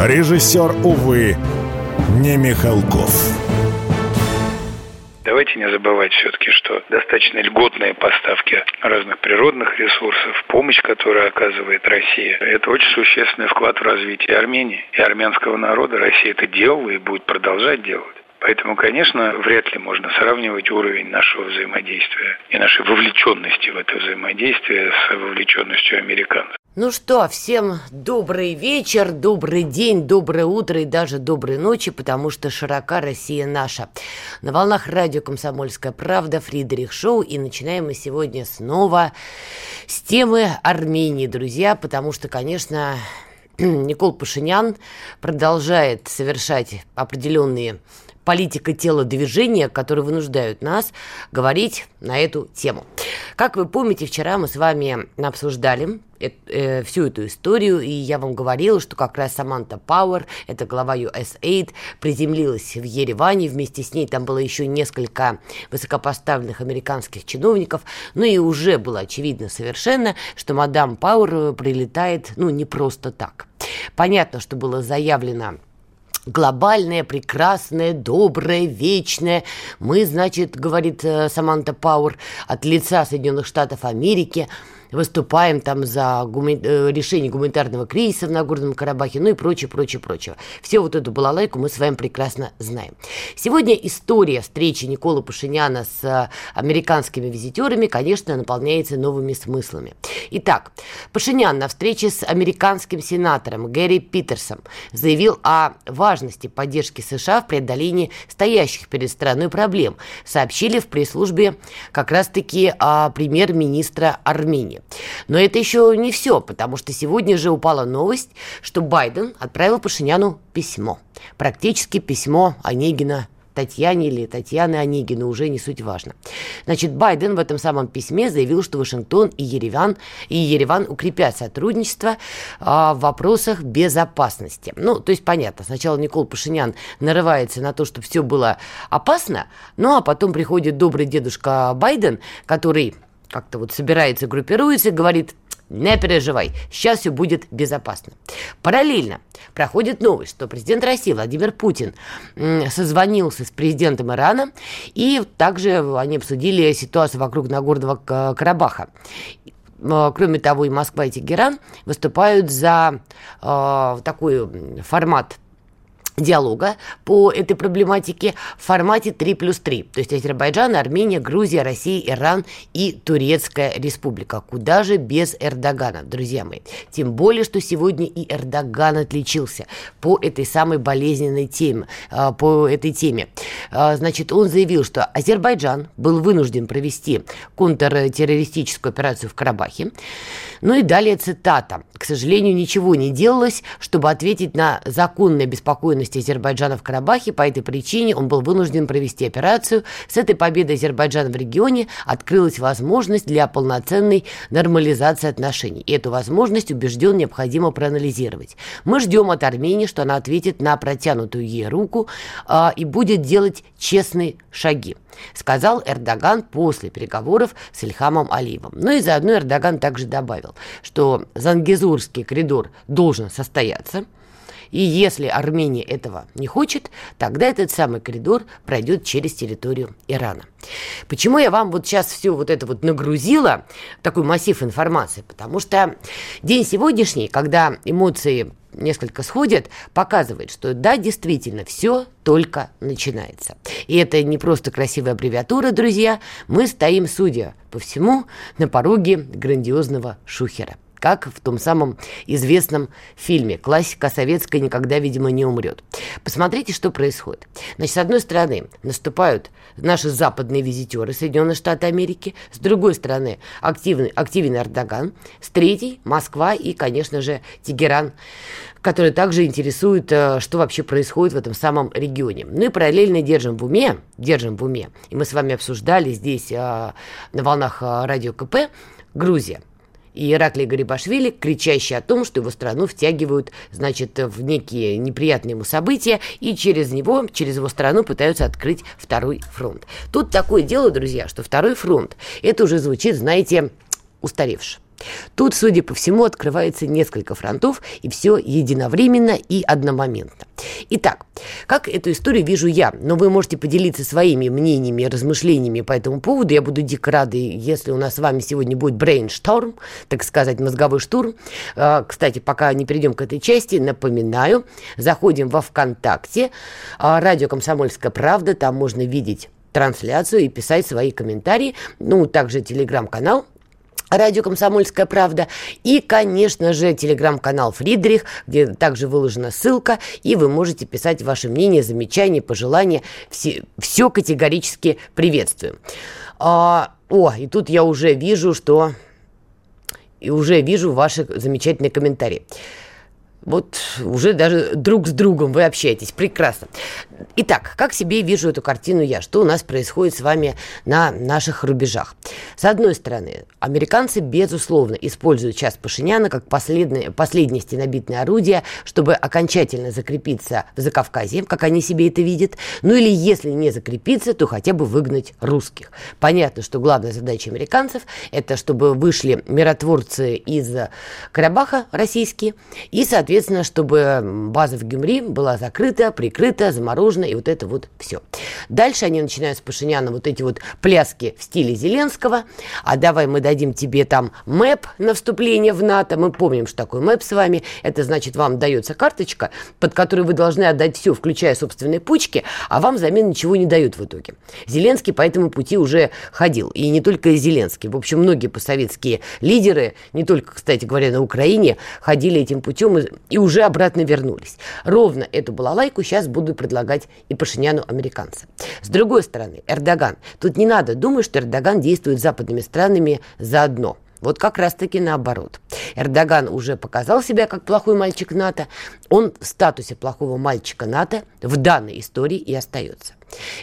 Режиссер, увы, не Михалков. Давайте не забывать все-таки, что достаточно льготные поставки разных природных ресурсов, помощь, которую оказывает Россия, это очень существенный вклад в развитие Армении и армянского народа. Россия это делала и будет продолжать делать. Поэтому, конечно, вряд ли можно сравнивать уровень нашего взаимодействия и нашей вовлеченности в это взаимодействие с вовлеченностью американцев. Ну что, всем добрый вечер, добрый день, доброе утро и даже доброй ночи, потому что широка Россия наша. На волнах радио «Комсомольская правда» Фридрих Шоу, и начинаем мы сегодня снова с темы Армении, друзья, потому что, конечно, Никол Пашинян продолжает совершать определенные политика телодвижения, которые вынуждают нас говорить на эту тему. Как вы помните, вчера мы с вами обсуждали э, всю эту историю, и я вам говорила, что как раз Саманта Пауэр, это глава USAID, приземлилась в Ереване, вместе с ней там было еще несколько высокопоставленных американских чиновников, ну и уже было очевидно совершенно, что мадам Пауэр прилетает, ну, не просто так. Понятно, что было заявлено глобальное, прекрасное, доброе, вечное. Мы, значит, говорит э, Саманта Пауэр, от лица Соединенных Штатов Америки – выступаем там за гуми... Э, решение гуманитарного кризиса в Нагорном Карабахе, ну и прочее, прочее, прочее. Все вот эту балалайку мы с вами прекрасно знаем. Сегодня история встречи Никола Пашиняна с э, американскими визитерами, конечно, наполняется новыми смыслами. Итак, Пашинян на встрече с американским сенатором Гэри Питерсом заявил о важности поддержки США в преодолении стоящих перед страной проблем, сообщили в пресс-службе как раз-таки а, премьер-министра Армении. Но это еще не все, потому что сегодня же упала новость, что Байден отправил Пашиняну письмо. Практически письмо Онегина Татьяне или Татьяны Онегина, уже не суть важно. Значит, Байден в этом самом письме заявил, что Вашингтон и Ереван, и Ереван укрепят сотрудничество а, в вопросах безопасности. Ну, то есть понятно, сначала Никол Пашинян нарывается на то, чтобы все было опасно, ну а потом приходит добрый дедушка Байден, который как-то вот собирается, группируется, говорит, не переживай, сейчас все будет безопасно. Параллельно проходит новость, что президент России Владимир Путин созвонился с президентом Ирана, и также они обсудили ситуацию вокруг Нагорного Карабаха. Кроме того, и Москва, и Тегеран выступают за э, такой формат диалога по этой проблематике в формате 3 плюс 3. То есть Азербайджан, Армения, Грузия, Россия, Иран и Турецкая республика. Куда же без Эрдогана, друзья мои? Тем более, что сегодня и Эрдоган отличился по этой самой болезненной теме. А, по этой теме. А, значит, он заявил, что Азербайджан был вынужден провести контртеррористическую операцию в Карабахе. Ну и далее цитата. К сожалению, ничего не делалось, чтобы ответить на законное беспокойность деятельности Азербайджана в Карабахе. По этой причине он был вынужден провести операцию. С этой победой Азербайджана в регионе открылась возможность для полноценной нормализации отношений. И эту возможность, убежден, необходимо проанализировать. Мы ждем от Армении, что она ответит на протянутую ей руку э, и будет делать честные шаги сказал Эрдоган после переговоров с Ильхамом Алиевым. Ну и заодно Эрдоган также добавил, что Зангезурский коридор должен состояться – и если Армения этого не хочет, тогда этот самый коридор пройдет через территорию Ирана. Почему я вам вот сейчас все вот это вот нагрузила, такой массив информации? Потому что день сегодняшний, когда эмоции несколько сходят, показывает, что да, действительно, все только начинается. И это не просто красивая аббревиатура, друзья. Мы стоим, судя по всему, на пороге грандиозного шухера. Как в том самом известном фильме. Классика советская никогда, видимо, не умрет. Посмотрите, что происходит. Значит, с одной стороны, наступают наши западные визитеры Соединенные Штаты Америки, с другой стороны, активный, активен Эрдоган, с третьей – Москва и, конечно же, Тегеран, который также интересует, э, что вообще происходит в этом самом регионе. Ну и параллельно держим в уме, держим в уме, и мы с вами обсуждали здесь э, на волнах э, радио КП, Грузия и Ираклий Гарибашвили, кричащий о том, что его страну втягивают, значит, в некие неприятные ему события, и через него, через его страну пытаются открыть второй фронт. Тут такое дело, друзья, что второй фронт, это уже звучит, знаете, устаревше. Тут, судя по всему, открывается несколько фронтов, и все единовременно и одномоментно. Итак, как эту историю вижу я, но вы можете поделиться своими мнениями размышлениями по этому поводу. Я буду дико рада, если у нас с вами сегодня будет brainstorm, так сказать, мозговой штурм. А, кстати, пока не перейдем к этой части, напоминаю, заходим во ВКонтакте, а, радио «Комсомольская правда», там можно видеть трансляцию и писать свои комментарии. Ну, также телеграм-канал Радио «Комсомольская правда» и, конечно же, телеграм-канал «Фридрих», где также выложена ссылка, и вы можете писать ваше мнение, замечания, пожелания. Все, все категорически приветствуем. А, о, и тут я уже вижу, что... И уже вижу ваши замечательные комментарии. Вот уже даже друг с другом вы общаетесь. Прекрасно. Итак, как себе вижу эту картину я? Что у нас происходит с вами на наших рубежах? С одной стороны, американцы, безусловно, используют сейчас Пашиняна как последнее, последнее стенобитное орудие, чтобы окончательно закрепиться в Закавказье, как они себе это видят. Ну или если не закрепиться, то хотя бы выгнать русских. Понятно, что главная задача американцев – это чтобы вышли миротворцы из Карабаха российские и, соответственно, Соответственно, чтобы база в Гюмри была закрыта, прикрыта, заморожена и вот это вот все. Дальше они начинают с Пашиняна вот эти вот пляски в стиле Зеленского. А давай мы дадим тебе там мэп на вступление в НАТО. Мы помним, что такое мэп с вами. Это значит, вам дается карточка, под которую вы должны отдать все, включая собственные пучки, а вам взамен ничего не дают в итоге. Зеленский по этому пути уже ходил. И не только Зеленский. В общем, многие постсоветские лидеры, не только, кстати говоря, на Украине, ходили этим путем и уже обратно вернулись. Ровно эту балалайку сейчас буду предлагать и Пашиняну американцы. С другой стороны, Эрдоган. Тут не надо думать, что Эрдоган действует с западными странами заодно. Вот как раз-таки наоборот. Эрдоган уже показал себя как плохой мальчик НАТО. Он в статусе плохого мальчика НАТО в данной истории и остается.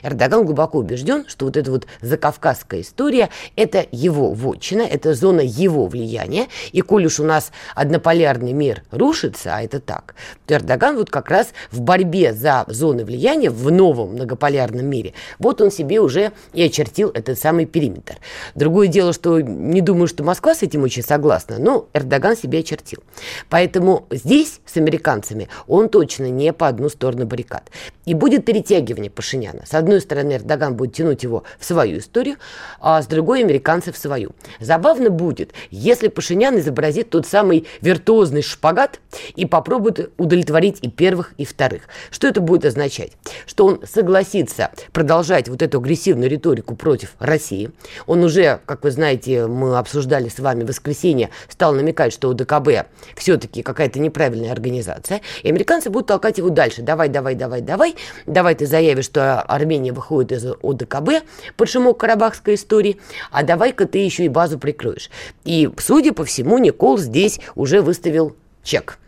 Эрдоган глубоко убежден, что вот эта вот закавказская история – это его вотчина, это зона его влияния. И коль уж у нас однополярный мир рушится, а это так, то Эрдоган вот как раз в борьбе за зоны влияния в новом многополярном мире, вот он себе уже и очертил этот самый периметр. Другое дело, что не думаю, что Москва с этим очень согласна, но Эрдоган себе очертил. Поэтому здесь с американцами он точно не по одну сторону баррикад. И будет перетягивание Пашиняна Эрдогана. С одной стороны, Эрдоган будет тянуть его в свою историю, а с другой американцы в свою. Забавно будет, если Пашинян изобразит тот самый виртуозный шпагат и попробует удовлетворить и первых, и вторых. Что это будет означать? Что он согласится продолжать вот эту агрессивную риторику против России. Он уже, как вы знаете, мы обсуждали с вами в воскресенье, стал намекать, что УДКБ все-таки какая-то неправильная организация. И американцы будут толкать его дальше. Давай, давай, давай, давай. Давай ты заявишь, что Армения выходит из ОДКБ под карабахской истории, а давай-ка ты еще и базу прикроешь. И, судя по всему, Никол здесь уже выставил чек.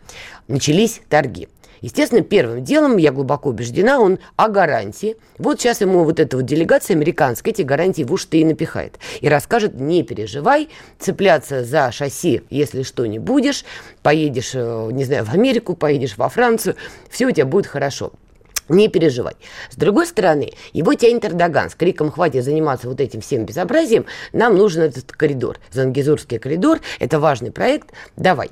Начались торги. Естественно, первым делом, я глубоко убеждена, он о гарантии. Вот сейчас ему вот эта вот делегация американская эти гарантии в уши и напихает. И расскажет, не переживай, цепляться за шасси, если что, не будешь. Поедешь, э, не знаю, в Америку, поедешь во Францию, все у тебя будет хорошо. Не переживай. С другой стороны, его тянет Эрдоган с криком «Хватит заниматься вот этим всем безобразием, нам нужен этот коридор». Зангизурский коридор – это важный проект, давай.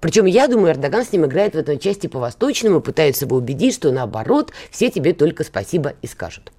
Причем, я думаю, Эрдоган с ним играет в этой части по-восточному, пытается его убедить, что наоборот, все тебе только спасибо и скажут.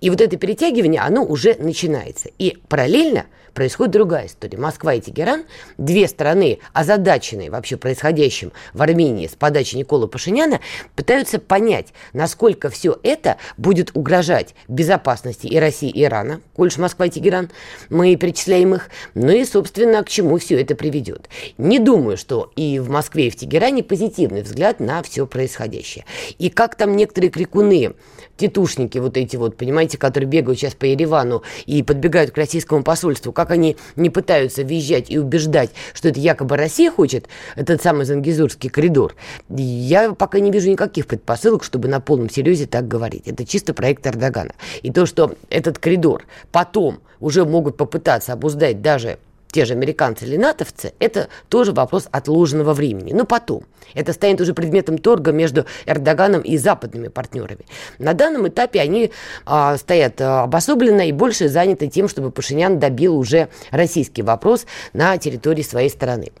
И вот это перетягивание, оно уже начинается. И параллельно происходит другая история. Москва и Тегеран, две страны, озадаченные вообще происходящим в Армении с подачи Никола Пашиняна, пытаются понять, насколько все это будет угрожать безопасности и России, и Ирана, коль Москва и Тегеран, мы перечисляем их, ну и, собственно, к чему все это приведет. Не думаю, что и в Москве, и в Тегеране позитивный взгляд на все происходящее. И как там некоторые крикуны, титушники вот эти вот, понимаете, которые бегают сейчас по Еревану и подбегают к российскому посольству, как они не пытаются визжать и убеждать, что это якобы Россия хочет, этот самый Зангизурский коридор, я пока не вижу никаких предпосылок, чтобы на полном серьезе так говорить. Это чисто проект Эрдогана. И то, что этот коридор потом уже могут попытаться обуздать даже те же американцы или натовцы, это тоже вопрос отложенного времени. Но потом. Это станет уже предметом торга между Эрдоганом и западными партнерами. На данном этапе они а, стоят а, обособленно и больше заняты тем, чтобы Пашинян добил уже российский вопрос на территории своей страны.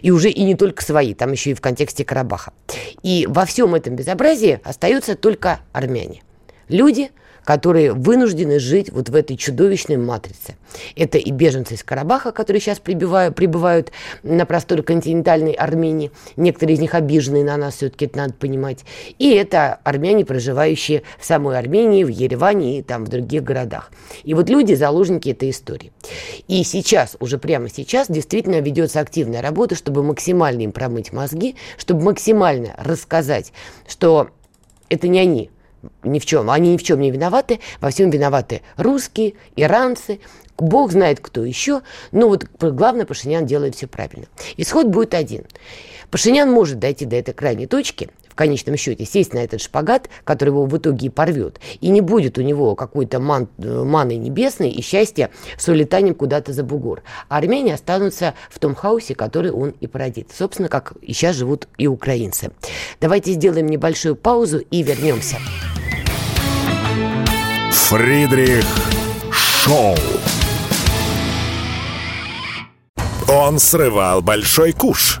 И уже и не только свои, там еще и в контексте Карабаха. И во всем этом безобразии остаются только армяне. Люди, которые вынуждены жить вот в этой чудовищной матрице. Это и беженцы из Карабаха, которые сейчас прибывают, прибывают на просторы континентальной Армении. Некоторые из них обиженные на нас, все-таки это надо понимать. И это армяне, проживающие в самой Армении, в Ереване и там в других городах. И вот люди заложники этой истории. И сейчас, уже прямо сейчас, действительно ведется активная работа, чтобы максимально им промыть мозги, чтобы максимально рассказать, что это не они, ни в чем. Они ни в чем не виноваты. Во всем виноваты русские, иранцы, Бог знает кто еще. Но вот главное, Пашинян делает все правильно. Исход будет один. Пашинян может дойти до этой крайней точки, конечном счете сесть на этот шпагат, который его в итоге и порвет. И не будет у него какой-то ман, маны небесной и счастья с улетанием куда-то за бугор. А армяне останутся в том хаосе, который он и породит. Собственно, как и сейчас живут и украинцы. Давайте сделаем небольшую паузу и вернемся. Фридрих Шоу. Он срывал большой куш.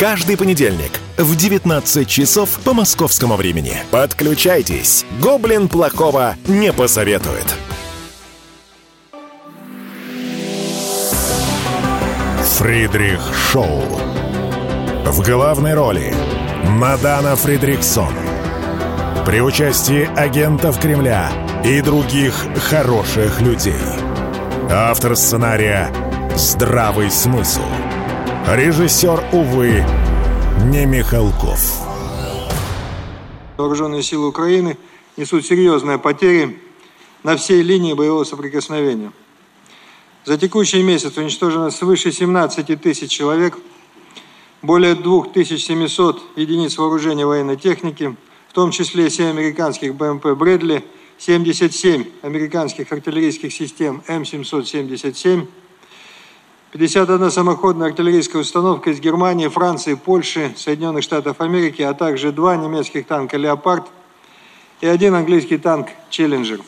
Каждый понедельник в 19 часов по московскому времени. Подключайтесь. Гоблин плохого не посоветует. Фридрих Шоу. В главной роли Мадана Фридриксон. При участии агентов Кремля и других хороших людей. Автор сценария «Здравый смысл». Режиссер, увы, не Михалков. Вооруженные силы Украины несут серьезные потери на всей линии боевого соприкосновения. За текущий месяц уничтожено свыше 17 тысяч человек, более 2700 единиц вооружения военной техники, в том числе 7 американских БМП «Брэдли», 77 американских артиллерийских систем М777, 51 самоходная артиллерийская установка из Германии, Франции, Польши, Соединенных Штатов Америки, а также два немецких танка «Леопард» и один английский танк «Челленджер».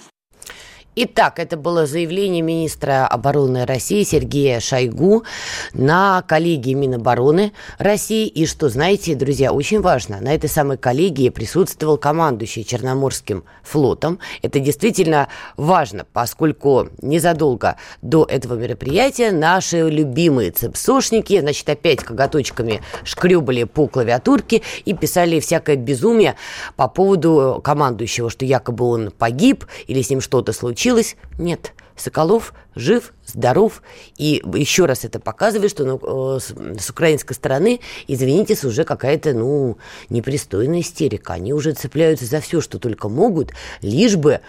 Итак, это было заявление министра обороны России Сергея Шойгу на коллегии Минобороны России. И что, знаете, друзья, очень важно, на этой самой коллегии присутствовал командующий Черноморским флотом. Это действительно важно, поскольку незадолго до этого мероприятия наши любимые цепсошники, значит, опять коготочками шкребали по клавиатурке и писали всякое безумие по поводу командующего, что якобы он погиб или с ним что-то случилось случилось? Нет. Соколов жив, здоров. И еще раз это показывает, что ну, с, с украинской стороны, извините, уже какая-то, ну, непристойная истерика. Они уже цепляются за все, что только могут, лишь бы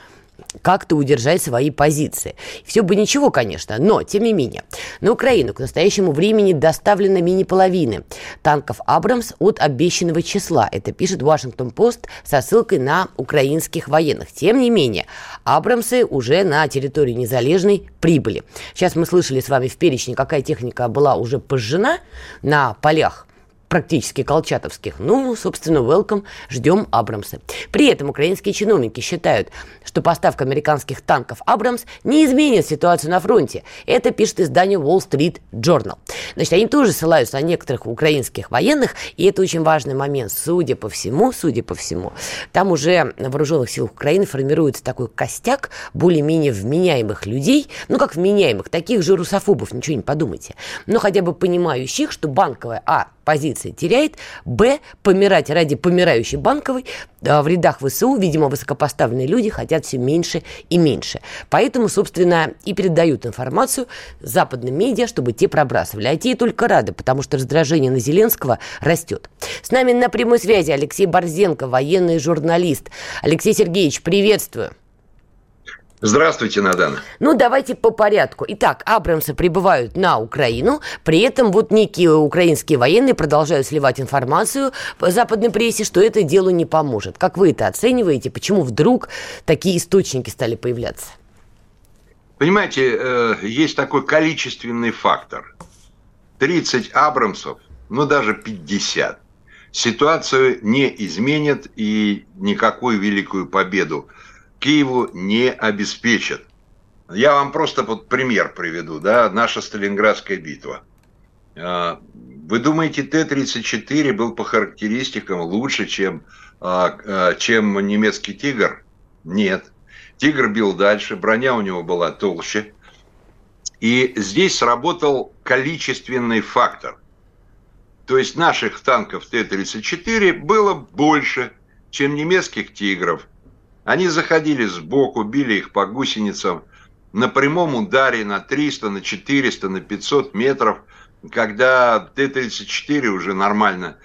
как-то удержать свои позиции. Все бы ничего, конечно, но, тем не менее, на Украину к настоящему времени доставлено мини-половины танков «Абрамс» от обещанного числа. Это пишет Вашингтон-Пост со ссылкой на украинских военных. Тем не менее, «Абрамсы» уже на территории Незалежной прибыли. Сейчас мы слышали с вами в перечне, какая техника была уже пожжена на полях практически колчатовских. Ну, собственно, welcome, ждем Абрамсы. При этом украинские чиновники считают, что поставка американских танков Абрамс не изменит ситуацию на фронте. Это пишет издание Wall Street Journal. Значит, они тоже ссылаются на некоторых украинских военных, и это очень важный момент. Судя по всему, судя по всему, там уже на вооруженных силах Украины формируется такой костяк более-менее вменяемых людей, ну как вменяемых, таких же русофобов, ничего не подумайте, но хотя бы понимающих, что банковая, а, позиции теряет, б, помирать ради помирающей банковой а, в рядах ВСУ, видимо, высокопоставленные люди хотят все меньше и меньше. Поэтому, собственно, и передают информацию западным медиа, чтобы те пробрасывали. А те только рады, потому что раздражение на Зеленского растет. С нами на прямой связи Алексей Борзенко, военный журналист. Алексей Сергеевич, приветствую. Здравствуйте, Надана. Ну, давайте по порядку. Итак, Абрамсы прибывают на Украину, при этом вот некие украинские военные продолжают сливать информацию по западной прессе, что это делу не поможет. Как вы это оцениваете? Почему вдруг такие источники стали появляться? Понимаете, э, есть такой количественный фактор. 30 Абрамсов, ну даже 50, ситуацию не изменят и никакую великую победу Киеву не обеспечат. Я вам просто вот пример приведу, да, наша Сталинградская битва. А, вы думаете, Т-34 был по характеристикам лучше, чем, а, а, чем немецкий «Тигр»? Нет. «Тигр» бил дальше, броня у него была толще. И здесь сработал количественный фактор. То есть наших танков Т-34 было больше, чем немецких «Тигров», они заходили сбоку, били их по гусеницам на прямом ударе на 300, на 400, на 500 метров, когда Т-34 уже нормально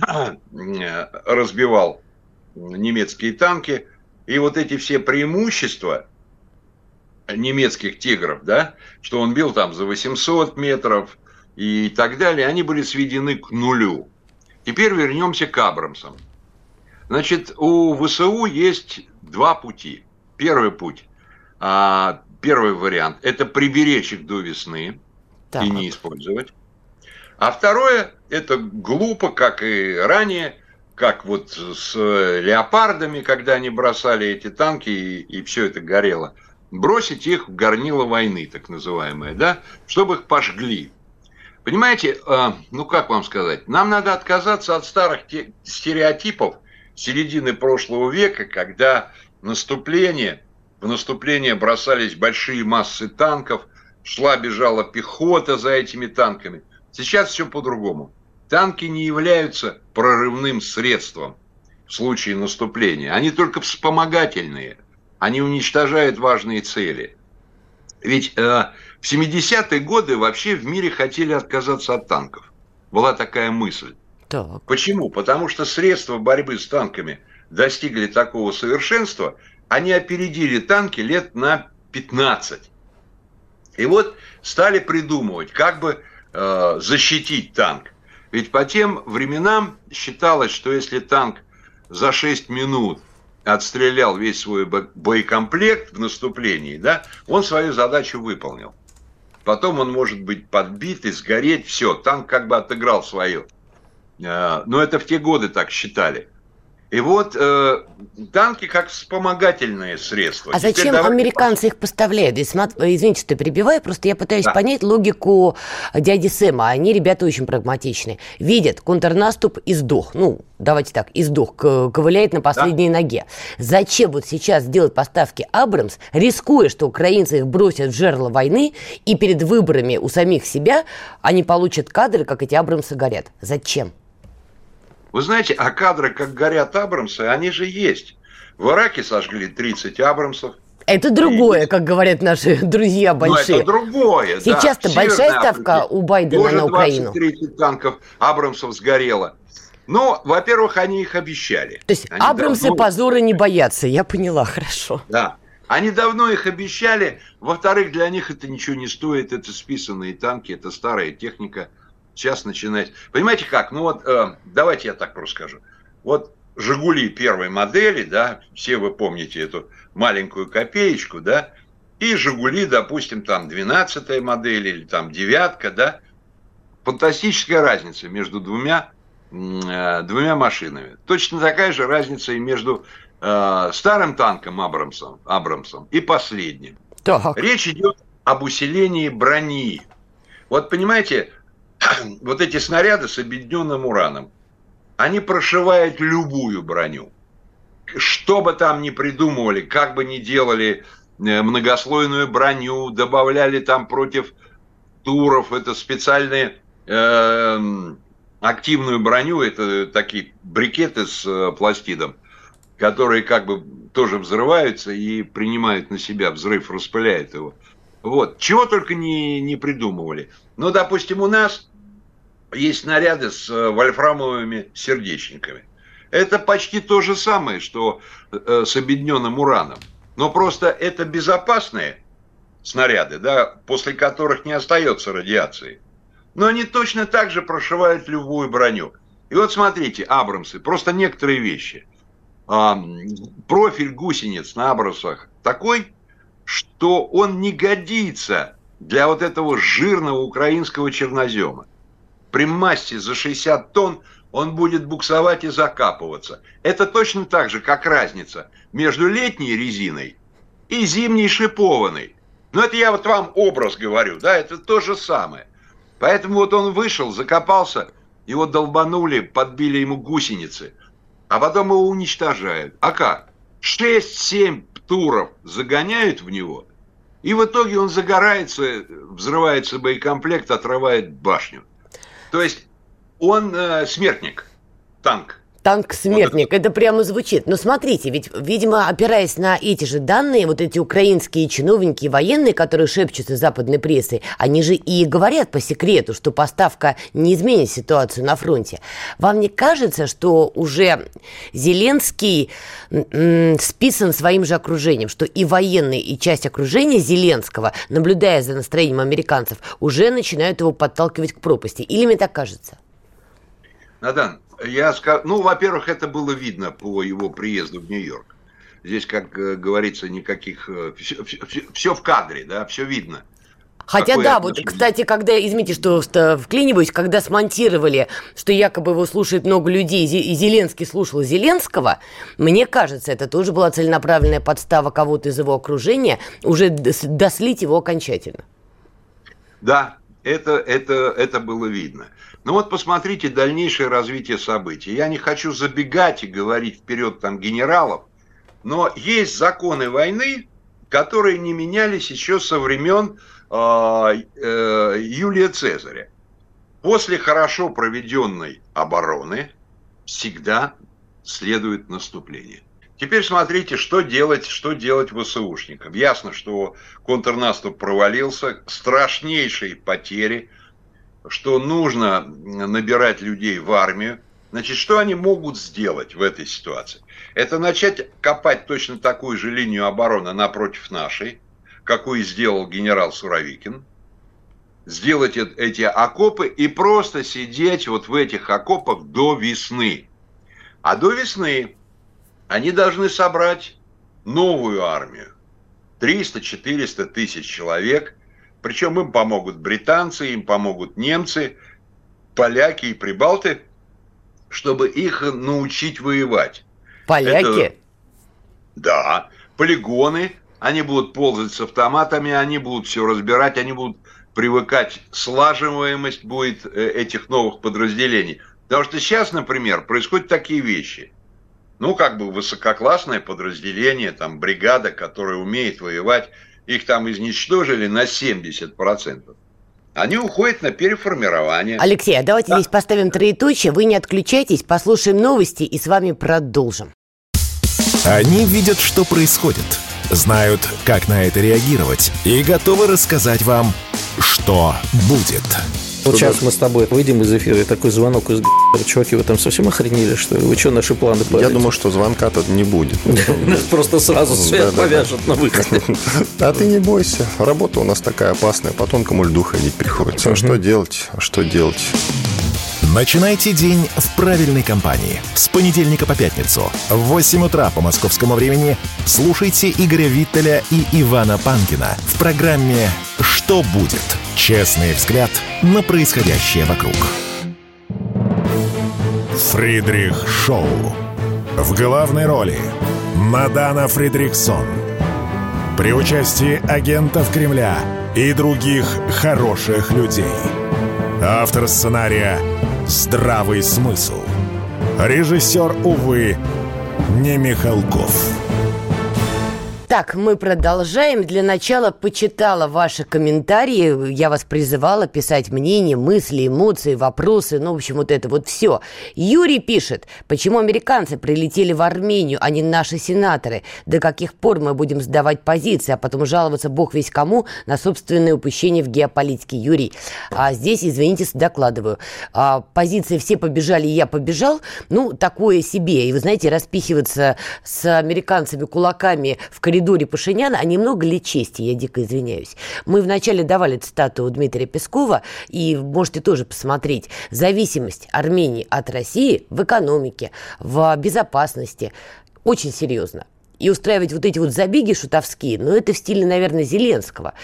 разбивал немецкие танки. И вот эти все преимущества немецких тигров, да, что он бил там за 800 метров и так далее, они были сведены к нулю. Теперь вернемся к Абрамсам. Значит, у ВСУ есть два пути. Первый путь, а, первый вариант – это приберечь их до весны так. и не использовать. А второе – это глупо, как и ранее, как вот с леопардами, когда они бросали эти танки и, и все это горело, бросить их в горнило войны, так называемое, да, чтобы их пожгли. Понимаете, э, ну как вам сказать, нам надо отказаться от старых стереотипов середины прошлого века, когда наступление, в наступление бросались большие массы танков, шла, бежала пехота за этими танками. Сейчас все по-другому. Танки не являются прорывным средством в случае наступления. Они только вспомогательные. Они уничтожают важные цели. Ведь э, в 70-е годы вообще в мире хотели отказаться от танков. Была такая мысль. Так. Почему? Потому что средства борьбы с танками – достигли такого совершенства, они опередили танки лет на 15. И вот стали придумывать, как бы э, защитить танк. Ведь по тем временам считалось, что если танк за 6 минут отстрелял весь свой боекомплект в наступлении, да, он свою задачу выполнил. Потом он может быть подбит и сгореть, все, танк как бы отыграл свое. Э, но это в те годы так считали. И вот э, танки как вспомогательные средства. А Теперь зачем давайте... американцы их поставляют? Извините, что перебиваю, просто я пытаюсь да. понять логику дяди Сэма. Они ребята очень прагматичные. Видят контрнаступ и сдох. Ну, давайте так, и сдох, ковыляет на последней да. ноге. Зачем вот сейчас делать поставки Абрамс, рискуя, что украинцы их бросят в жерло войны, и перед выборами у самих себя они получат кадры, как эти Абрамсы горят? Зачем? Вы знаете, а кадры, как горят Абрамсы, они же есть. В Ираке сожгли 30 Абрамсов. Это другое, и... как говорят наши друзья ну, большие. Но это другое, Сейчас-то да. большая ставка Африке у Байдена тоже на Украину. 30 танков Абрамсов сгорело. Но, во-первых, они их обещали. То есть они Абрамсы давно... позора не боятся, я поняла, хорошо. Да. Они давно их обещали. Во-вторых, для них это ничего не стоит. Это списанные танки, это старая техника. Сейчас начинать. Понимаете как? Ну вот, э, давайте я так просто скажу. Вот «Жигули» первой модели, да, все вы помните эту маленькую копеечку, да, и «Жигули», допустим, там 12 модель или там девятка, да, фантастическая разница между двумя, э, двумя машинами. Точно такая же разница и между э, старым танком Абрамсом, Абрамсом и последним. Так. Речь идет об усилении брони. Вот понимаете, вот эти снаряды с объединенным ураном, они прошивают любую броню. Что бы там ни придумывали, как бы ни делали э, многослойную броню, добавляли там против туров, это специальные э, активную броню, это такие брикеты с э, пластидом, которые как бы тоже взрываются и принимают на себя взрыв, распыляют его. Вот. Чего только не, не придумывали. Но, допустим, у нас есть снаряды с э, вольфрамовыми сердечниками. Это почти то же самое, что э, с объединенным ураном. Но просто это безопасные снаряды, да, после которых не остается радиации. Но они точно так же прошивают любую броню. И вот смотрите, Абрамсы, просто некоторые вещи. А, профиль гусениц на Абрамсах такой, что он не годится для вот этого жирного украинского чернозема при массе за 60 тонн он будет буксовать и закапываться. Это точно так же, как разница между летней резиной и зимней шипованной. Но это я вот вам образ говорю, да, это то же самое. Поэтому вот он вышел, закопался, его долбанули, подбили ему гусеницы, а потом его уничтожают. А как? 6-7 туров загоняют в него, и в итоге он загорается, взрывается боекомплект, отрывает башню. То есть он э, смертник, танк. Танк-смертник, вот это... это прямо звучит. Но смотрите, ведь, видимо, опираясь на эти же данные, вот эти украинские чиновники военные, которые шепчутся западной прессой, они же и говорят по секрету, что поставка не изменит ситуацию на фронте. Вам не кажется, что уже Зеленский списан своим же окружением, что и военные, и часть окружения Зеленского, наблюдая за настроением американцев, уже начинают его подталкивать к пропасти? Или мне так кажется? Надан, я скажу, ну, во-первых, это было видно по его приезду в Нью-Йорк. Здесь, как э, говорится, никаких... Все, все, все в кадре, да, все видно. Хотя Какое да, вот, кстати, когда, извините, что вклиниваюсь, когда смонтировали, что якобы его слушает много людей, и Зеленский слушал Зеленского, мне кажется, это тоже была целенаправленная подстава кого-то из его окружения, уже дослить его окончательно. Да, это, это, это было видно. Ну вот посмотрите дальнейшее развитие событий. Я не хочу забегать и говорить вперед там генералов, но есть законы войны, которые не менялись еще со времен э, э, Юлия Цезаря. После хорошо проведенной обороны всегда следует наступление. Теперь смотрите, что делать, что делать ВСУшникам. Ясно, что контрнаступ провалился, страшнейшие потери – что нужно набирать людей в армию, значит, что они могут сделать в этой ситуации? Это начать копать точно такую же линию обороны напротив нашей, какую сделал генерал Суровикин, сделать эти окопы и просто сидеть вот в этих окопах до весны. А до весны они должны собрать новую армию. 300-400 тысяч человек – причем им помогут британцы, им помогут немцы, поляки и прибалты, чтобы их научить воевать. Поляки? Это, да, полигоны, они будут ползать с автоматами, они будут все разбирать, они будут привыкать, слаживаемость будет э, этих новых подразделений. Потому что сейчас, например, происходят такие вещи. Ну, как бы высококлассное подразделение, там, бригада, которая умеет воевать, их там изничтожили на 70%. Они уходят на переформирование. Алексей, а давайте да. здесь поставим троеточие. Вы не отключайтесь, послушаем новости и с вами продолжим. Они видят, что происходит, знают, как на это реагировать и готовы рассказать вам, что будет. Вот сейчас мы с тобой выйдем из эфира, и такой звонок из чуваки, вы там совсем охренели, что ли? Вы что, наши планы Я думаю, что звонка-то не будет. Просто сразу свет повяжет на выходе. А ты не бойся. Работа у нас такая опасная. По тонкому льду ходить приходится. А что делать? А что делать? Начинайте день в правильной компании. С понедельника по пятницу в 8 утра по московскому времени слушайте Игоря Виттеля и Ивана Панкина в программе «Что будет?». Честный взгляд на происходящее вокруг. Фридрих Шоу. В главной роли Мадана Фридрихсон. При участии агентов Кремля и других хороших людей. Автор сценария «Здравый смысл». Режиссер, увы, не Михалков. Так, мы продолжаем. Для начала почитала ваши комментарии. Я вас призывала писать мнения, мысли, эмоции, вопросы. Ну, в общем, вот это вот все. Юрий пишет, почему американцы прилетели в Армению, а не наши сенаторы? До каких пор мы будем сдавать позиции, а потом жаловаться бог весь кому на собственное упущение в геополитике? Юрий, а здесь, извините, докладываю. А, позиции все побежали, я побежал. Ну, такое себе. И вы знаете, распихиваться с американцами кулаками в коридоре коридоре Пашиняна, а немного ли чести, я дико извиняюсь. Мы вначале давали цитату Дмитрия Пескова, и можете тоже посмотреть. Зависимость Армении от России в экономике, в безопасности очень серьезно и устраивать вот эти вот забеги шутовские, ну, это в стиле, наверное, Зеленского.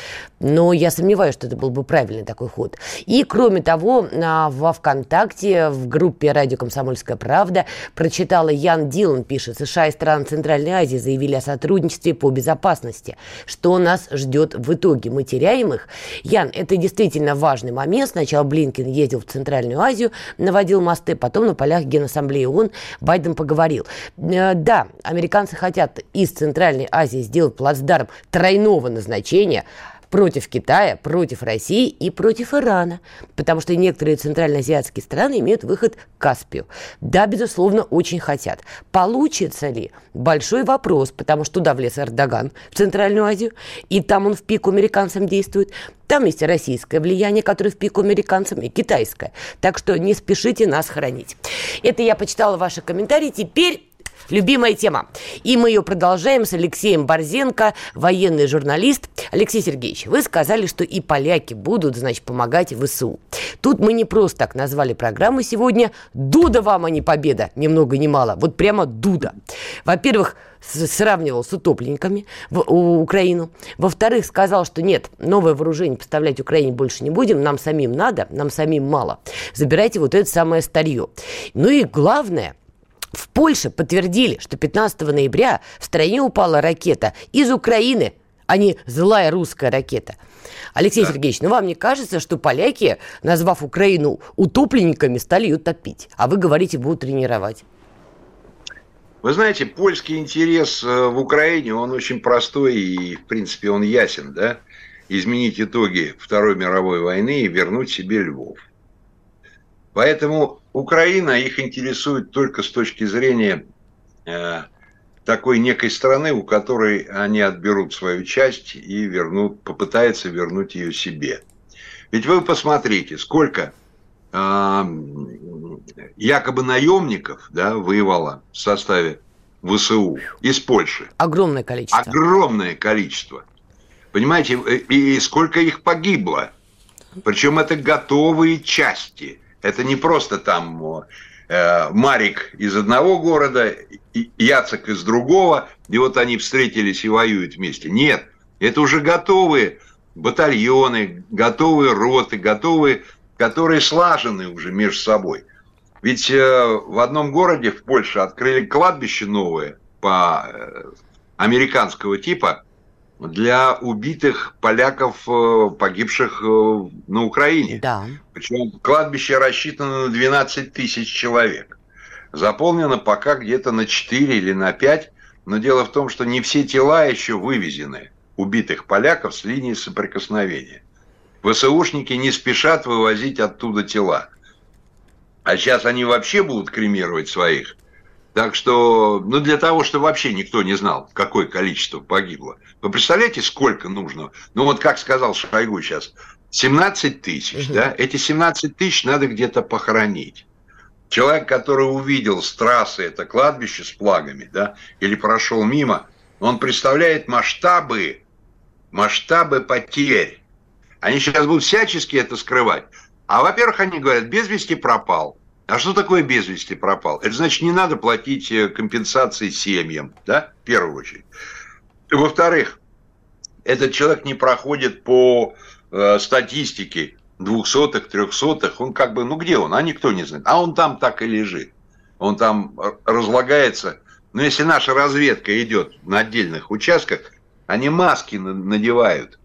Но я сомневаюсь, что это был бы правильный такой ход. И, кроме того, во ВКонтакте, в группе «Радио Комсомольская правда» прочитала Ян Дилан, пишет, США и страны Центральной Азии заявили о сотрудничестве по безопасности. Что нас ждет в итоге? Мы теряем их? Ян, это действительно важный момент. Сначала Блинкин ездил в Центральную Азию, наводил мосты, потом на полях Генассамблеи ООН Байден поговорил. Э, да, американцы хотят из Центральной Азии сделать плацдарм тройного назначения, против Китая, против России и против Ирана, потому что некоторые центральноазиатские страны имеют выход к Каспию. Да, безусловно, очень хотят. Получится ли? Большой вопрос, потому что туда влез Эрдоган, в Центральную Азию, и там он в пику американцам действует. Там есть российское влияние, которое в пику американцам, и китайское. Так что не спешите нас хранить. Это я почитала ваши комментарии. Теперь Любимая тема. И мы ее продолжаем с Алексеем Борзенко, военный журналист. Алексей Сергеевич, вы сказали, что и поляки будут, значит, помогать ВСУ. Тут мы не просто так назвали программу сегодня. Дуда вам, а не победа. Ни много ни мало. Вот прямо Дуда. Во-первых, сравнивал с утопленниками в, у Украину. Во-вторых, сказал, что нет, новое вооружение поставлять Украине больше не будем, нам самим надо, нам самим мало. Забирайте вот это самое старье. Ну и главное – в Польше подтвердили, что 15 ноября в стране упала ракета из Украины, а не злая русская ракета. Алексей да. Сергеевич, ну вам не кажется, что поляки, назвав Украину утопленниками, стали ее топить? А вы говорите, будут тренировать. Вы знаете, польский интерес э, в Украине, он очень простой и, в принципе, он ясен, да? Изменить итоги Второй мировой войны и вернуть себе Львов. Поэтому Украина их интересует только с точки зрения э, такой некой страны, у которой они отберут свою часть и вернут, попытаются вернуть ее себе. Ведь вы посмотрите, сколько э, якобы наемников да, воевало в составе ВСУ из Польши. Огромное количество. Огромное количество. Понимаете, и сколько их погибло. Причем это готовые части. Это не просто там э, Марик из одного города, Яцек из другого, и вот они встретились и воюют вместе. Нет, это уже готовые батальоны, готовые роты, готовые, которые слажены уже между собой. Ведь э, в одном городе в Польше открыли кладбище новое по э, американского типа, для убитых поляков, э, погибших э, на Украине. Да. Причем кладбище рассчитано на 12 тысяч человек. Заполнено пока где-то на 4 или на 5, но дело в том, что не все тела еще вывезены убитых поляков с линии соприкосновения. ВСУшники не спешат вывозить оттуда тела. А сейчас они вообще будут кремировать своих Так что, ну, для того, чтобы вообще никто не знал, какое количество погибло. Вы представляете, сколько нужно? Ну, вот как сказал Шойгу сейчас, 17 тысяч, угу. да? Эти 17 тысяч надо где-то похоронить. Человек, который увидел с трассы это кладбище с плагами, да, или прошел мимо, он представляет масштабы, масштабы потерь. Они сейчас будут всячески это скрывать. А, во-первых, они говорят, без вести пропал. А что такое без вести пропал? Это значит, не надо платить э, компенсации семьям, да, в первую очередь. Во-вторых, этот человек не проходит по э, статистике двухсотых, трехсотых, он как бы, ну где он, а никто не знает. А он там так и лежит. Он там разлагается. Но если наша разведка идет на отдельных участках, они маски надевают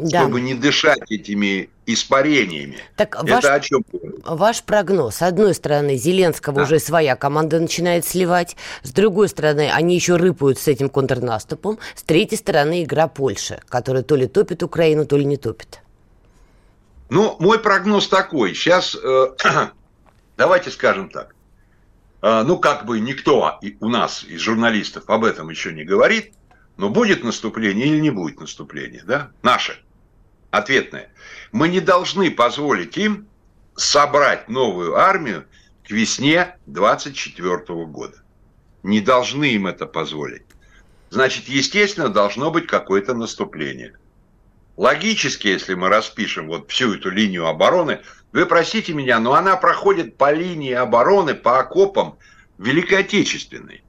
да. чтобы не дышать этими испарениями. Так Это ваш, о чем? Ваш прогноз. С одной стороны, Зеленского да. уже своя команда начинает сливать. С другой стороны, они еще рыпают с этим контрнаступом. С третьей стороны, игра Польши, которая то ли топит Украину, то ли не топит. Ну, мой прогноз такой. Сейчас, э, давайте скажем так. Э, ну, как бы никто у нас из журналистов об этом еще не говорит, но будет наступление или не будет наступления, да? Наше ответное. Мы не должны позволить им собрать новую армию к весне 24 года. Не должны им это позволить. Значит, естественно, должно быть какое-то наступление. Логически, если мы распишем вот всю эту линию обороны, вы простите меня, но она проходит по линии обороны, по окопам Великой Отечественной.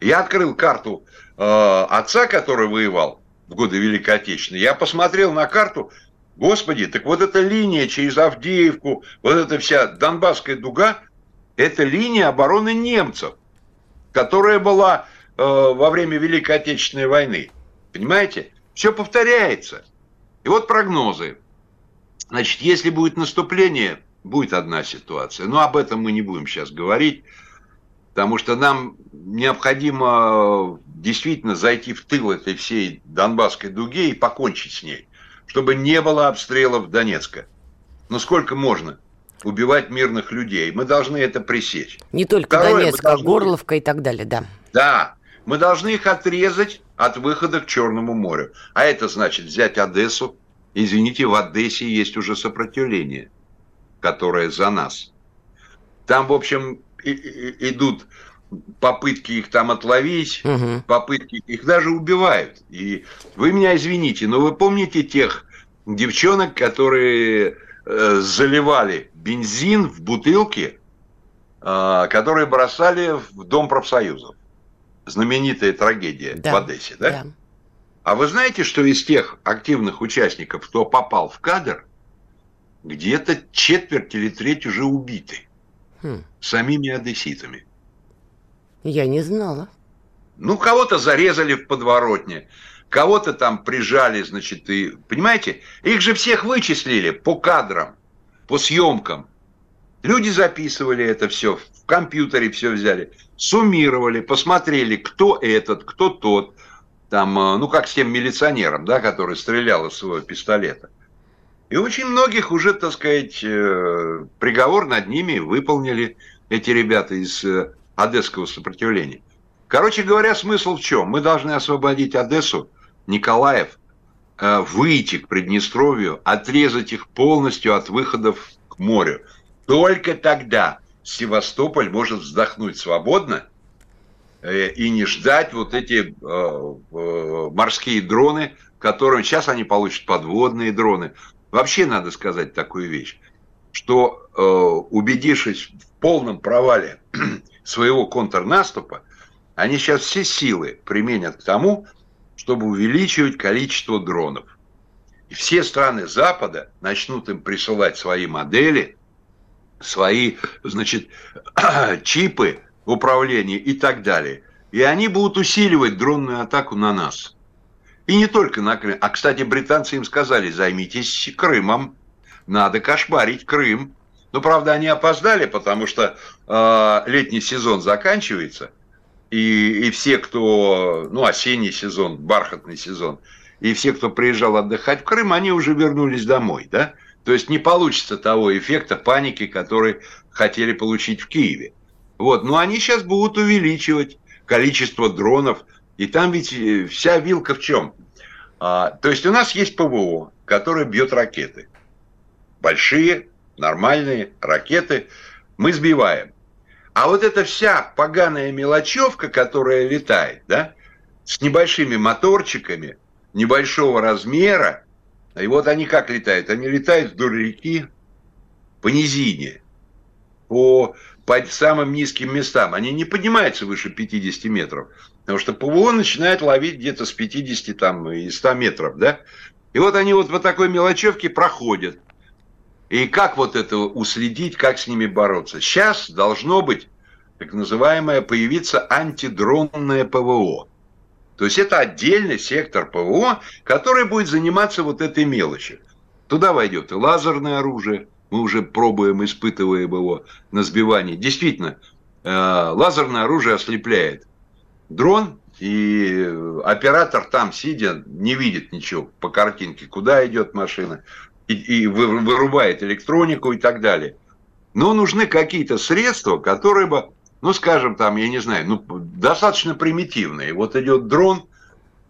Я открыл карту э, отца, который воевал, в годы Великой Отечественной, я посмотрел на карту, господи, так вот эта линия через Авдеевку, вот эта вся Донбасская дуга, это линия обороны немцев, которая была э, во время Великой Отечественной войны. Понимаете? Все повторяется. И вот прогнозы. Значит, если будет наступление, будет одна ситуация. Но об этом мы не будем сейчас говорить, потому что нам необходимо действительно зайти в тыл этой всей Донбасской дуге и покончить с ней, чтобы не было обстрелов Донецка. Ну сколько можно убивать мирных людей? Мы должны это пресечь. Не только Второе, Донецк, должны... Горловка и так далее, да. Да, мы должны их отрезать от выхода к Черному морю. А это значит взять Одессу. Извините, в Одессе есть уже сопротивление, которое за нас. Там, в общем, идут попытки их там отловить, угу. попытки их даже убивают. И вы меня извините, но вы помните тех девчонок, которые э, заливали бензин в бутылки, э, которые бросали в Дом профсоюзов. Знаменитая трагедия да. в Одессе, да? да? А вы знаете, что из тех активных участников, кто попал в кадр, где-то четверть или треть уже убиты хм. самими одесситами? Я не знала. Ну, кого-то зарезали в подворотне, кого-то там прижали, значит, и... Понимаете? Их же всех вычислили по кадрам, по съемкам. Люди записывали это все, в компьютере все взяли, суммировали, посмотрели, кто этот, кто тот. Там, э, ну, как с тем милиционером, да, который стрелял из своего пистолета. И очень многих уже, так сказать, э, приговор над ними выполнили эти ребята из э, одесского сопротивления. Короче говоря, смысл в чем? Мы должны освободить Одессу, Николаев, э, выйти к Приднестровью, отрезать их полностью от выходов к морю. Только тогда Севастополь может вздохнуть свободно и не ждать вот эти морские дроны, которым сейчас они получат подводные дроны. Вообще надо сказать такую вещь, что убедившись в полном провале своего контрнаступа, они сейчас все силы применят к тому, чтобы увеличивать количество дронов. И все страны Запада начнут им присылать свои модели, свои, значит, чипы управления и так далее. И они будут усиливать дронную атаку на нас. И не только на Крым. А, кстати, британцы им сказали, займитесь Крымом. Надо кошмарить Крым. Ну, правда, они опоздали, потому что э, летний сезон заканчивается, и, и все, кто, ну, осенний сезон, бархатный сезон, и все, кто приезжал отдыхать в Крым, они уже вернулись домой, да? То есть не получится того эффекта паники, который хотели получить в Киеве. Вот, но они сейчас будут увеличивать количество дронов. И там ведь э, вся вилка в чем? А, то есть у нас есть ПВО, которое бьет ракеты. Большие, нормальные ракеты мы сбиваем. А вот эта вся поганая мелочевка, которая летает, да, с небольшими моторчиками, небольшого размера, и вот они как летают? Они летают вдоль реки, по низине, по, по самым низким местам. Они не поднимаются выше 50 метров, потому что ПВО начинает ловить где-то с 50 там, и 100 метров, да? И вот они вот по такой мелочевке проходят. И как вот это уследить, как с ними бороться? Сейчас должно быть так называемое появиться антидронное ПВО. То есть это отдельный сектор ПВО, который будет заниматься вот этой мелочью. Туда войдет и лазерное оружие, мы уже пробуем, испытываем его на сбивании. Действительно, э, лазерное оружие ослепляет дрон, и оператор там, сидя, не видит ничего по картинке, куда идет машина и, и вырубает электронику и так далее. Но нужны какие-то средства, которые бы, ну, скажем, там, я не знаю, ну, достаточно примитивные. Вот идет дрон,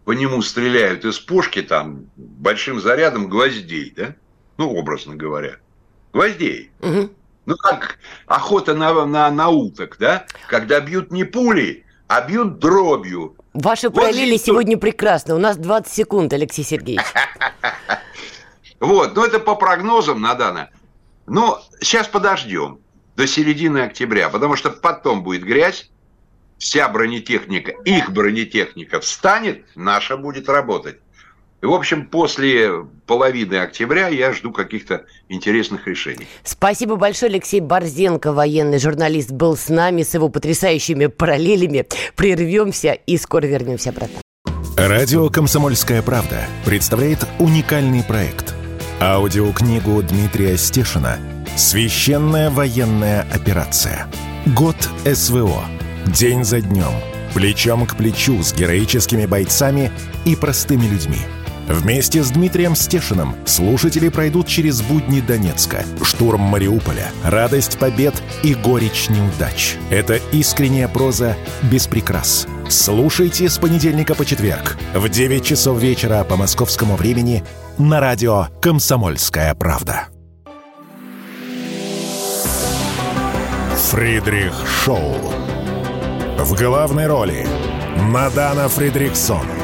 по нему стреляют из пушки там большим зарядом гвоздей, да? Ну, образно говоря. Гвоздей. Угу. Ну, как охота на, на, на уток, да? Когда бьют не пули, а бьют дробью. Ваши вот параллели здесь... сегодня прекрасны. У нас 20 секунд, Алексей Сергеевич. Вот, но это по прогнозам, Надана. Но сейчас подождем до середины октября, потому что потом будет грязь, вся бронетехника, их бронетехника встанет, наша будет работать. И, в общем, после половины октября я жду каких-то интересных решений. Спасибо большое. Алексей Борзенко, военный журналист, был с нами с его потрясающими параллелями. Прервемся и скоро вернемся обратно. Радио «Комсомольская правда» представляет уникальный проект – Аудиокнигу Дмитрия Стешина «Священная военная операция. Год СВО. День за днем. Плечом к плечу с героическими бойцами и простыми людьми». Вместе с Дмитрием Стешиным слушатели пройдут через будни Донецка, штурм Мариуполя, радость побед и горечь неудач. Это искренняя проза без прикрас. Слушайте с понедельника по четверг в 9 часов вечера по московскому времени на радио «Комсомольская правда». Фридрих Шоу. В главной роли Мадана Фридриксон –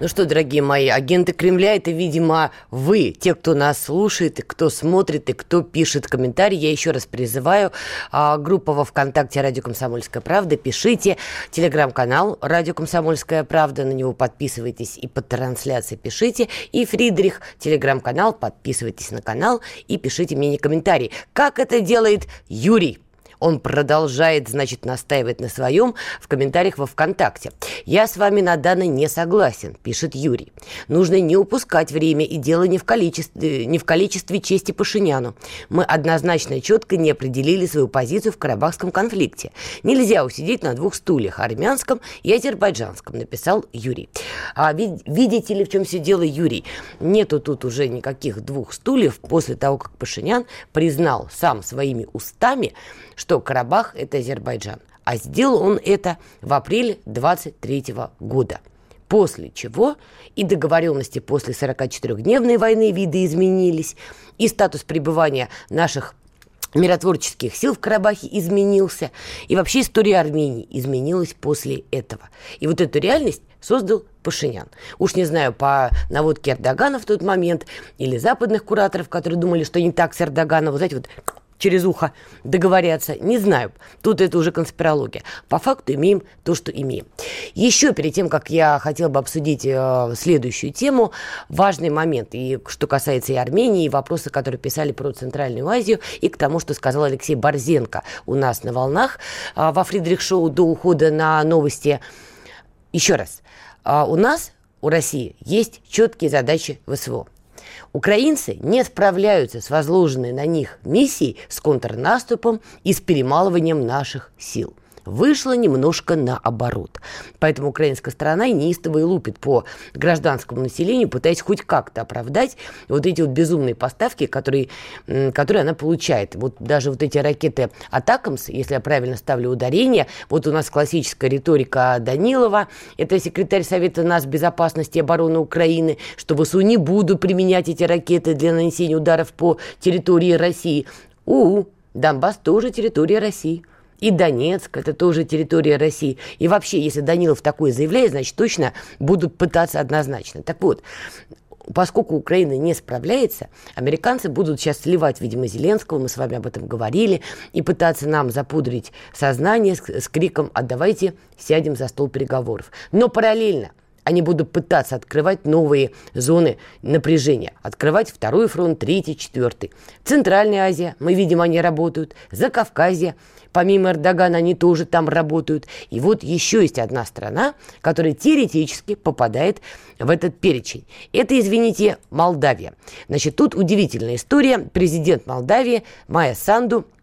Ну что, дорогие мои, агенты Кремля, это, видимо, вы, те, кто нас слушает, и кто смотрит, и кто пишет комментарии. Я еще раз призываю, а, группа во ВКонтакте «Радио Комсомольская правда», пишите, телеграм-канал «Радио Комсомольская правда», на него подписывайтесь и под трансляцией пишите, и Фридрих, телеграм-канал, подписывайтесь на канал и пишите мне не комментарии. Как это делает Юрий? Он продолжает, значит, настаивать на своем в комментариях во ВКонтакте. «Я с вами на данный не согласен», пишет Юрий. «Нужно не упускать время и дело не в количестве, не в количестве чести Пашиняну. Мы однозначно четко не определили свою позицию в Карабахском конфликте. Нельзя усидеть на двух стульях, армянском и азербайджанском», написал Юрий. А видите ли, в чем все дело, Юрий? Нету тут уже никаких двух стульев после того, как Пашинян признал сам своими устами, что Карабах – это Азербайджан. А сделал он это в апреле 23 года. После чего и договоренности после 44-дневной войны виды изменились, и статус пребывания наших миротворческих сил в Карабахе изменился, и вообще история Армении изменилась после этого. И вот эту реальность создал Пашинян. Уж не знаю, по наводке Эрдогана в тот момент или западных кураторов, которые думали, что не так с Эрдоганом, вот знаете, вот через ухо договорятся, не знаю. Тут это уже конспирология. По факту имеем то, что имеем. Еще перед тем, как я хотела бы обсудить э, следующую тему, важный момент, и что касается и Армении, и вопросы, которые писали про Центральную Азию, и к тому, что сказал Алексей Борзенко у нас на волнах э, во Фридрих-шоу до ухода на новости. Еще раз, э, у нас, у России, есть четкие задачи ВСВО. Украинцы не справляются с возложенной на них миссией с контрнаступом и с перемалыванием наших сил. Вышло немножко наоборот. Поэтому украинская сторона неистово и лупит по гражданскому населению, пытаясь хоть как-то оправдать вот эти вот безумные поставки, которые, которые она получает. Вот даже вот эти ракеты Атакамс, если я правильно ставлю ударение, вот у нас классическая риторика Данилова, это секретарь Совета нас безопасности и обороны Украины, что ВСУ не будут применять эти ракеты для нанесения ударов по территории России. У, Донбасс тоже территория России. И Донецк – это тоже территория России. И вообще, если Данилов такое заявляет, значит, точно будут пытаться однозначно. Так вот, поскольку Украина не справляется, американцы будут сейчас сливать, видимо, Зеленского, мы с вами об этом говорили, и пытаться нам запудрить сознание с, с криком «А давайте сядем за стол переговоров». Но параллельно они будут пытаться открывать новые зоны напряжения. Открывать второй фронт, третий, четвертый. Центральная Азия, мы видим, они работают. Закавказье, помимо Эрдогана, они тоже там работают. И вот еще есть одна страна, которая теоретически попадает в этот перечень. Это, извините, Молдавия. Значит, тут удивительная история. Президент Молдавии Майя Санду –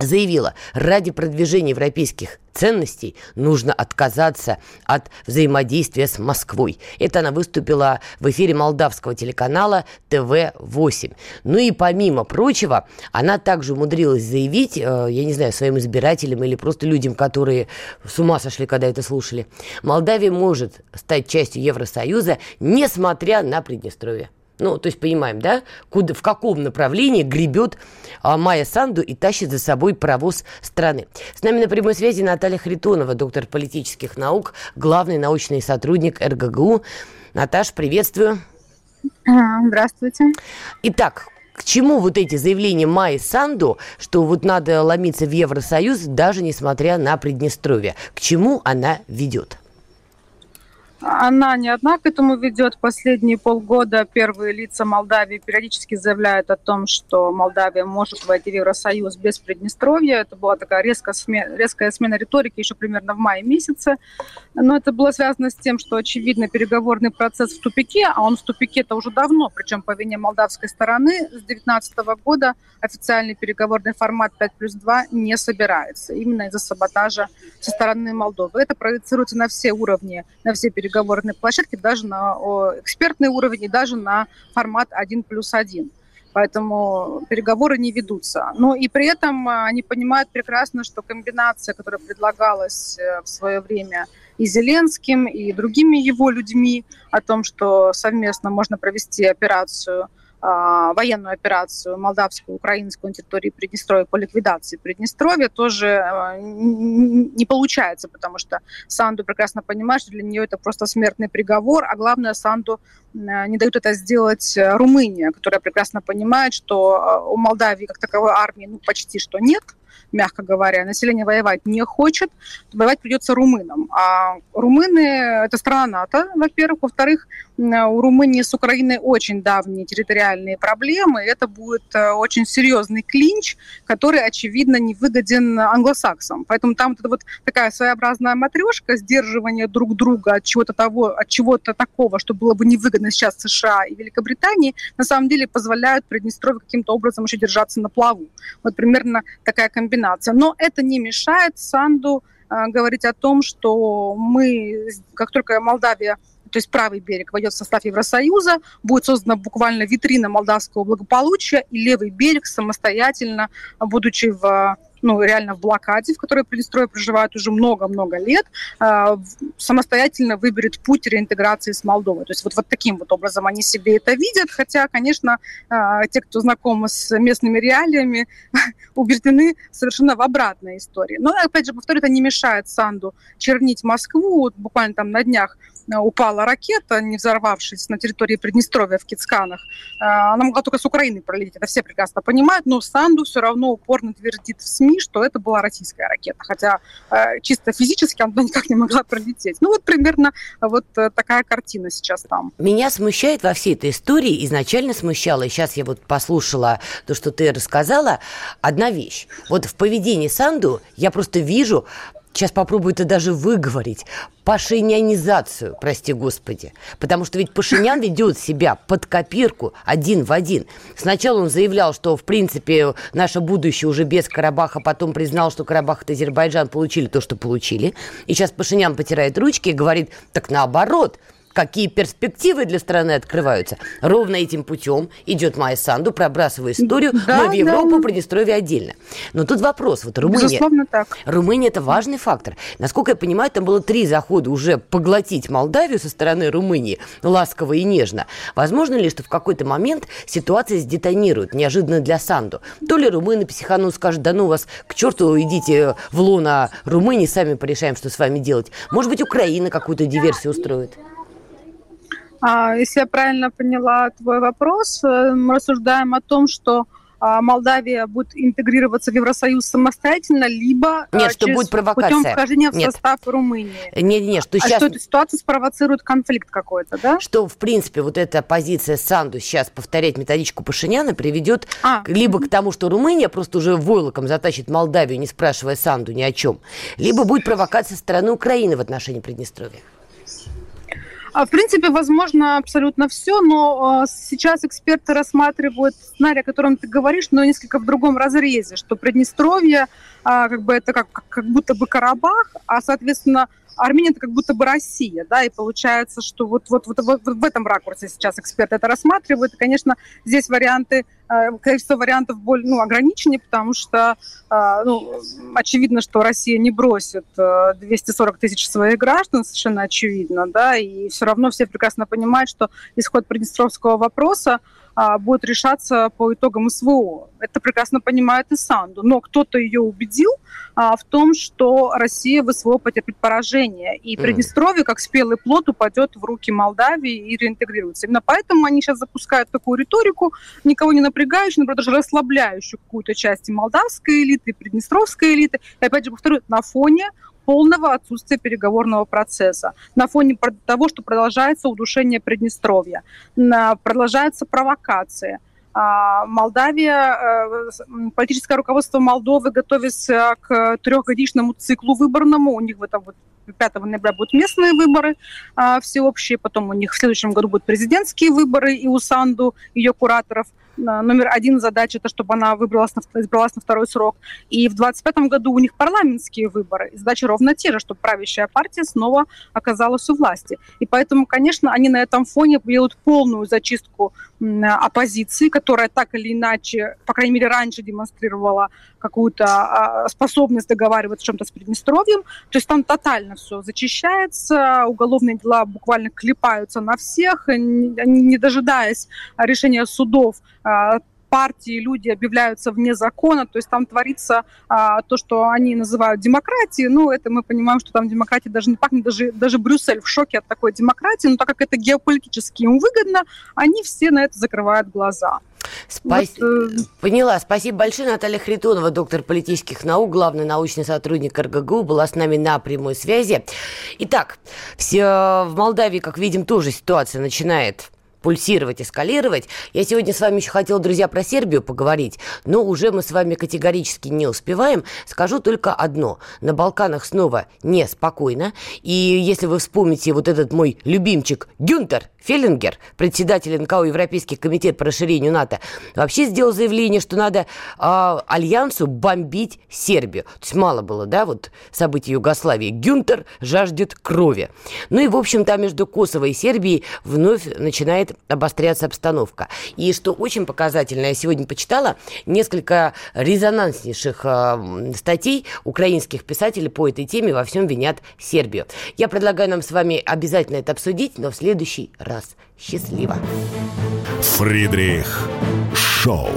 заявила, ради продвижения европейских ценностей нужно отказаться от взаимодействия с Москвой. Это она выступила в эфире молдавского телеканала ТВ-8. Ну и помимо прочего, она также умудрилась заявить, э, я не знаю, своим избирателям или просто людям, которые с ума сошли, когда это слушали, Молдавия может стать частью Евросоюза, несмотря на Приднестровье. Ну, то есть понимаем, да, куда, в каком направлении гребет а, Майя Санду и тащит за собой паровоз страны. С нами на прямой связи Наталья Харитонова, доктор политических наук, главный научный сотрудник РГГУ. Наташ, приветствую. Здравствуйте. Итак, к чему вот эти заявления Майи Санду, что вот надо ломиться в Евросоюз, даже несмотря на Приднестровье? К чему она ведет? Она не одна к этому ведет. Последние полгода первые лица Молдавии периодически заявляют о том, что Молдавия может войти в Евросоюз без Приднестровья. Это была такая резкая смена, резкая смена риторики еще примерно в мае месяце. Но это было связано с тем, что, очевидно, переговорный процесс в тупике, а он в тупике-то уже давно, причем по вине молдавской стороны. С 2019 года официальный переговорный формат 5 плюс 2 не собирается. Именно из-за саботажа со стороны Молдовы. Это проецируется на все уровни, на все переговоры переговорной площадке, даже на экспертный уровень и даже на формат 1 плюс 1. Поэтому переговоры не ведутся. Но и при этом а, они понимают прекрасно, что комбинация, которая предлагалась э, в свое время и Зеленским, и другими его людьми, о том, что совместно можно провести операцию – военную операцию молдавскую, украинскую на территории Приднестровья по ликвидации Приднестровья тоже а, не получается, потому что Санду прекрасно понимает, что для нее это просто смертный приговор, а главное, Санду не дают это сделать Румыния, которая прекрасно понимает, что а, у Молдавии как таковой армии ну, почти что нет – мягко говоря. Население воевать не хочет, воевать придется румынам. А румыны – это страна НАТО, во-первых. Во-вторых, у Румынии с Украиной очень давние территориальные проблемы. Это будет э, очень серьезный клинч, который, очевидно, не выгоден англосаксам. Поэтому там вот, вот такая своеобразная матрешка, сдерживание друг друга от чего-то того, от чего-то такого, что было бы невыгодно сейчас США и Великобритании, на самом деле позволяют Приднестровью каким-то образом еще держаться на плаву. Вот примерно такая комбинация. Но это не мешает Санду э, говорить о том, что мы, как только Молдавия то есть правый берег войдет в состав Евросоюза, будет создана буквально витрина молдавского благополучия, и левый берег самостоятельно, будучи в ну, реально в блокаде, в которой Приднестровье проживают уже много-много лет, э, самостоятельно выберет путь реинтеграции с Молдовой. То есть вот, вот таким вот образом они себе это видят, хотя, конечно, э, те, кто знакомы с местными реалиями, убеждены совершенно в обратной истории. Но, опять же, повторю, это не мешает Санду чернить Москву. Вот буквально там на днях упала ракета, не взорвавшись на территории Приднестровья в Кицканах. Э, она могла только с Украины пролететь, это все прекрасно понимают, но Санду все равно упорно твердит в СМИ, что это была российская ракета, хотя э, чисто физически она никак не могла пролететь. Ну вот примерно вот такая картина сейчас там. Меня смущает во всей этой истории, изначально смущала, и сейчас я вот послушала то, что ты рассказала, одна вещь. Вот в поведении Санду я просто вижу сейчас попробую это даже выговорить, пашинянизацию, прости господи. Потому что ведь Пашинян ведет себя под копирку один в один. Сначала он заявлял, что, в принципе, наше будущее уже без Карабаха, потом признал, что Карабах и Азербайджан получили то, что получили. И сейчас Пашинян потирает ручки и говорит, так наоборот – какие перспективы для страны открываются. Ровно этим путем идет Майя Санду, пробрасывая историю, да, но в Европу, да. Приднестровье отдельно. Но тут вопрос. Вот Румыния, Безусловно, так. Румыния – это важный фактор. Насколько я понимаю, там было три захода уже поглотить Молдавию со стороны Румынии, ласково и нежно. Возможно ли, что в какой-то момент ситуация сдетонирует, неожиданно для Санду? То ли румыны психану скажут, да ну вас к черту, идите в луна Румынии, сами порешаем, что с вами делать. Может быть, Украина какую-то диверсию устроит? А, если я правильно поняла твой вопрос, э, мы рассуждаем о том, что а, Молдавия будет интегрироваться в Евросоюз самостоятельно, либо а, нет, что через, будет провокация. путем вхождения в нет. состав Румынии. Нет, нет, что а сейчас... что эту ситуацию спровоцирует конфликт какой-то, да? Что, в принципе, вот эта позиция Санду сейчас повторять методичку Пашиняна приведет а. либо к тому, что Румыния просто уже войлоком затащит Молдавию, не спрашивая Санду ни о чем, либо будет провокация со стороны Украины в отношении Приднестровья. А, в принципе, возможно абсолютно все, но а, сейчас эксперты рассматривают сценарий, о котором ты говоришь, но несколько в другом разрезе, что Приднестровье, а, как бы это как, как будто бы Карабах, а, соответственно, Армения это как будто бы Россия, да, и получается, что вот, вот, вот, вот в этом ракурсе сейчас эксперты это рассматривают. И, конечно, здесь варианты, э, количество вариантов более, ну, ограниченнее, потому что, э, ну, очевидно, что Россия не бросит 240 э, тысяч своих граждан, совершенно очевидно, да, и все равно все прекрасно понимают, что исход Приднестровского вопроса будет решаться по итогам СВО. Это прекрасно понимает и Санду. Но кто-то ее убедил а, в том, что Россия в СВО потерпит поражение. И Приднестровье, как спелый плод, упадет в руки Молдавии и реинтегрируется. Именно поэтому они сейчас запускают такую риторику, никого не напрягающую, но даже расслабляющую какую-то часть и молдавской элиты, и приднестровской элиты. И опять же повторю, на фоне полного отсутствия переговорного процесса, на фоне того, что продолжается удушение Приднестровья, продолжается провокация. А, Молдавия, э, политическое руководство Молдовы готовится к трехгодичному циклу выборному. У них в этом вот 5 ноября будут местные выборы а, всеобщие, потом у них в следующем году будут президентские выборы, и у Санду, ее кураторов – номер один задача это, чтобы она выбралась на, избралась на второй срок. И в 2025 году у них парламентские выборы. И задача ровно те же, чтобы правящая партия снова оказалась у власти. И поэтому, конечно, они на этом фоне делают полную зачистку оппозиции, которая так или иначе, по крайней мере, раньше демонстрировала какую-то а, способность договариваться о чем-то с Приднестровьем. То есть там тотально все зачищается, уголовные дела буквально клепаются на всех, не дожидаясь решения судов, партии люди объявляются вне закона, то есть там творится а, то, что они называют демократией, ну, это мы понимаем, что там демократия даже не пахнет, даже, даже Брюссель в шоке от такой демократии, но так как это геополитически им выгодно, они все на это закрывают глаза. Спас... Вот, э... Поняла. Спасибо большое. Наталья Хритонова, доктор политических наук, главный научный сотрудник РГГУ, была с нами на прямой связи. Итак, все в Молдавии, как видим, тоже ситуация начинает пульсировать, эскалировать. Я сегодня с вами еще хотела, друзья, про Сербию поговорить, но уже мы с вами категорически не успеваем. Скажу только одно. На Балканах снова неспокойно. И если вы вспомните вот этот мой любимчик Гюнтер Феллингер, председатель НКО Европейский комитет по расширению НАТО, вообще сделал заявление, что надо э, Альянсу бомбить Сербию. То есть мало было, да, вот событий Югославии. Гюнтер жаждет крови. Ну и, в общем, там между Косово и Сербией вновь начинает обостряться обстановка. И что очень показательно, я сегодня почитала несколько резонанснейших э, статей украинских писателей по этой теме во всем винят Сербию. Я предлагаю нам с вами обязательно это обсудить, но в следующий раз. Счастливо! Фридрих Шоу.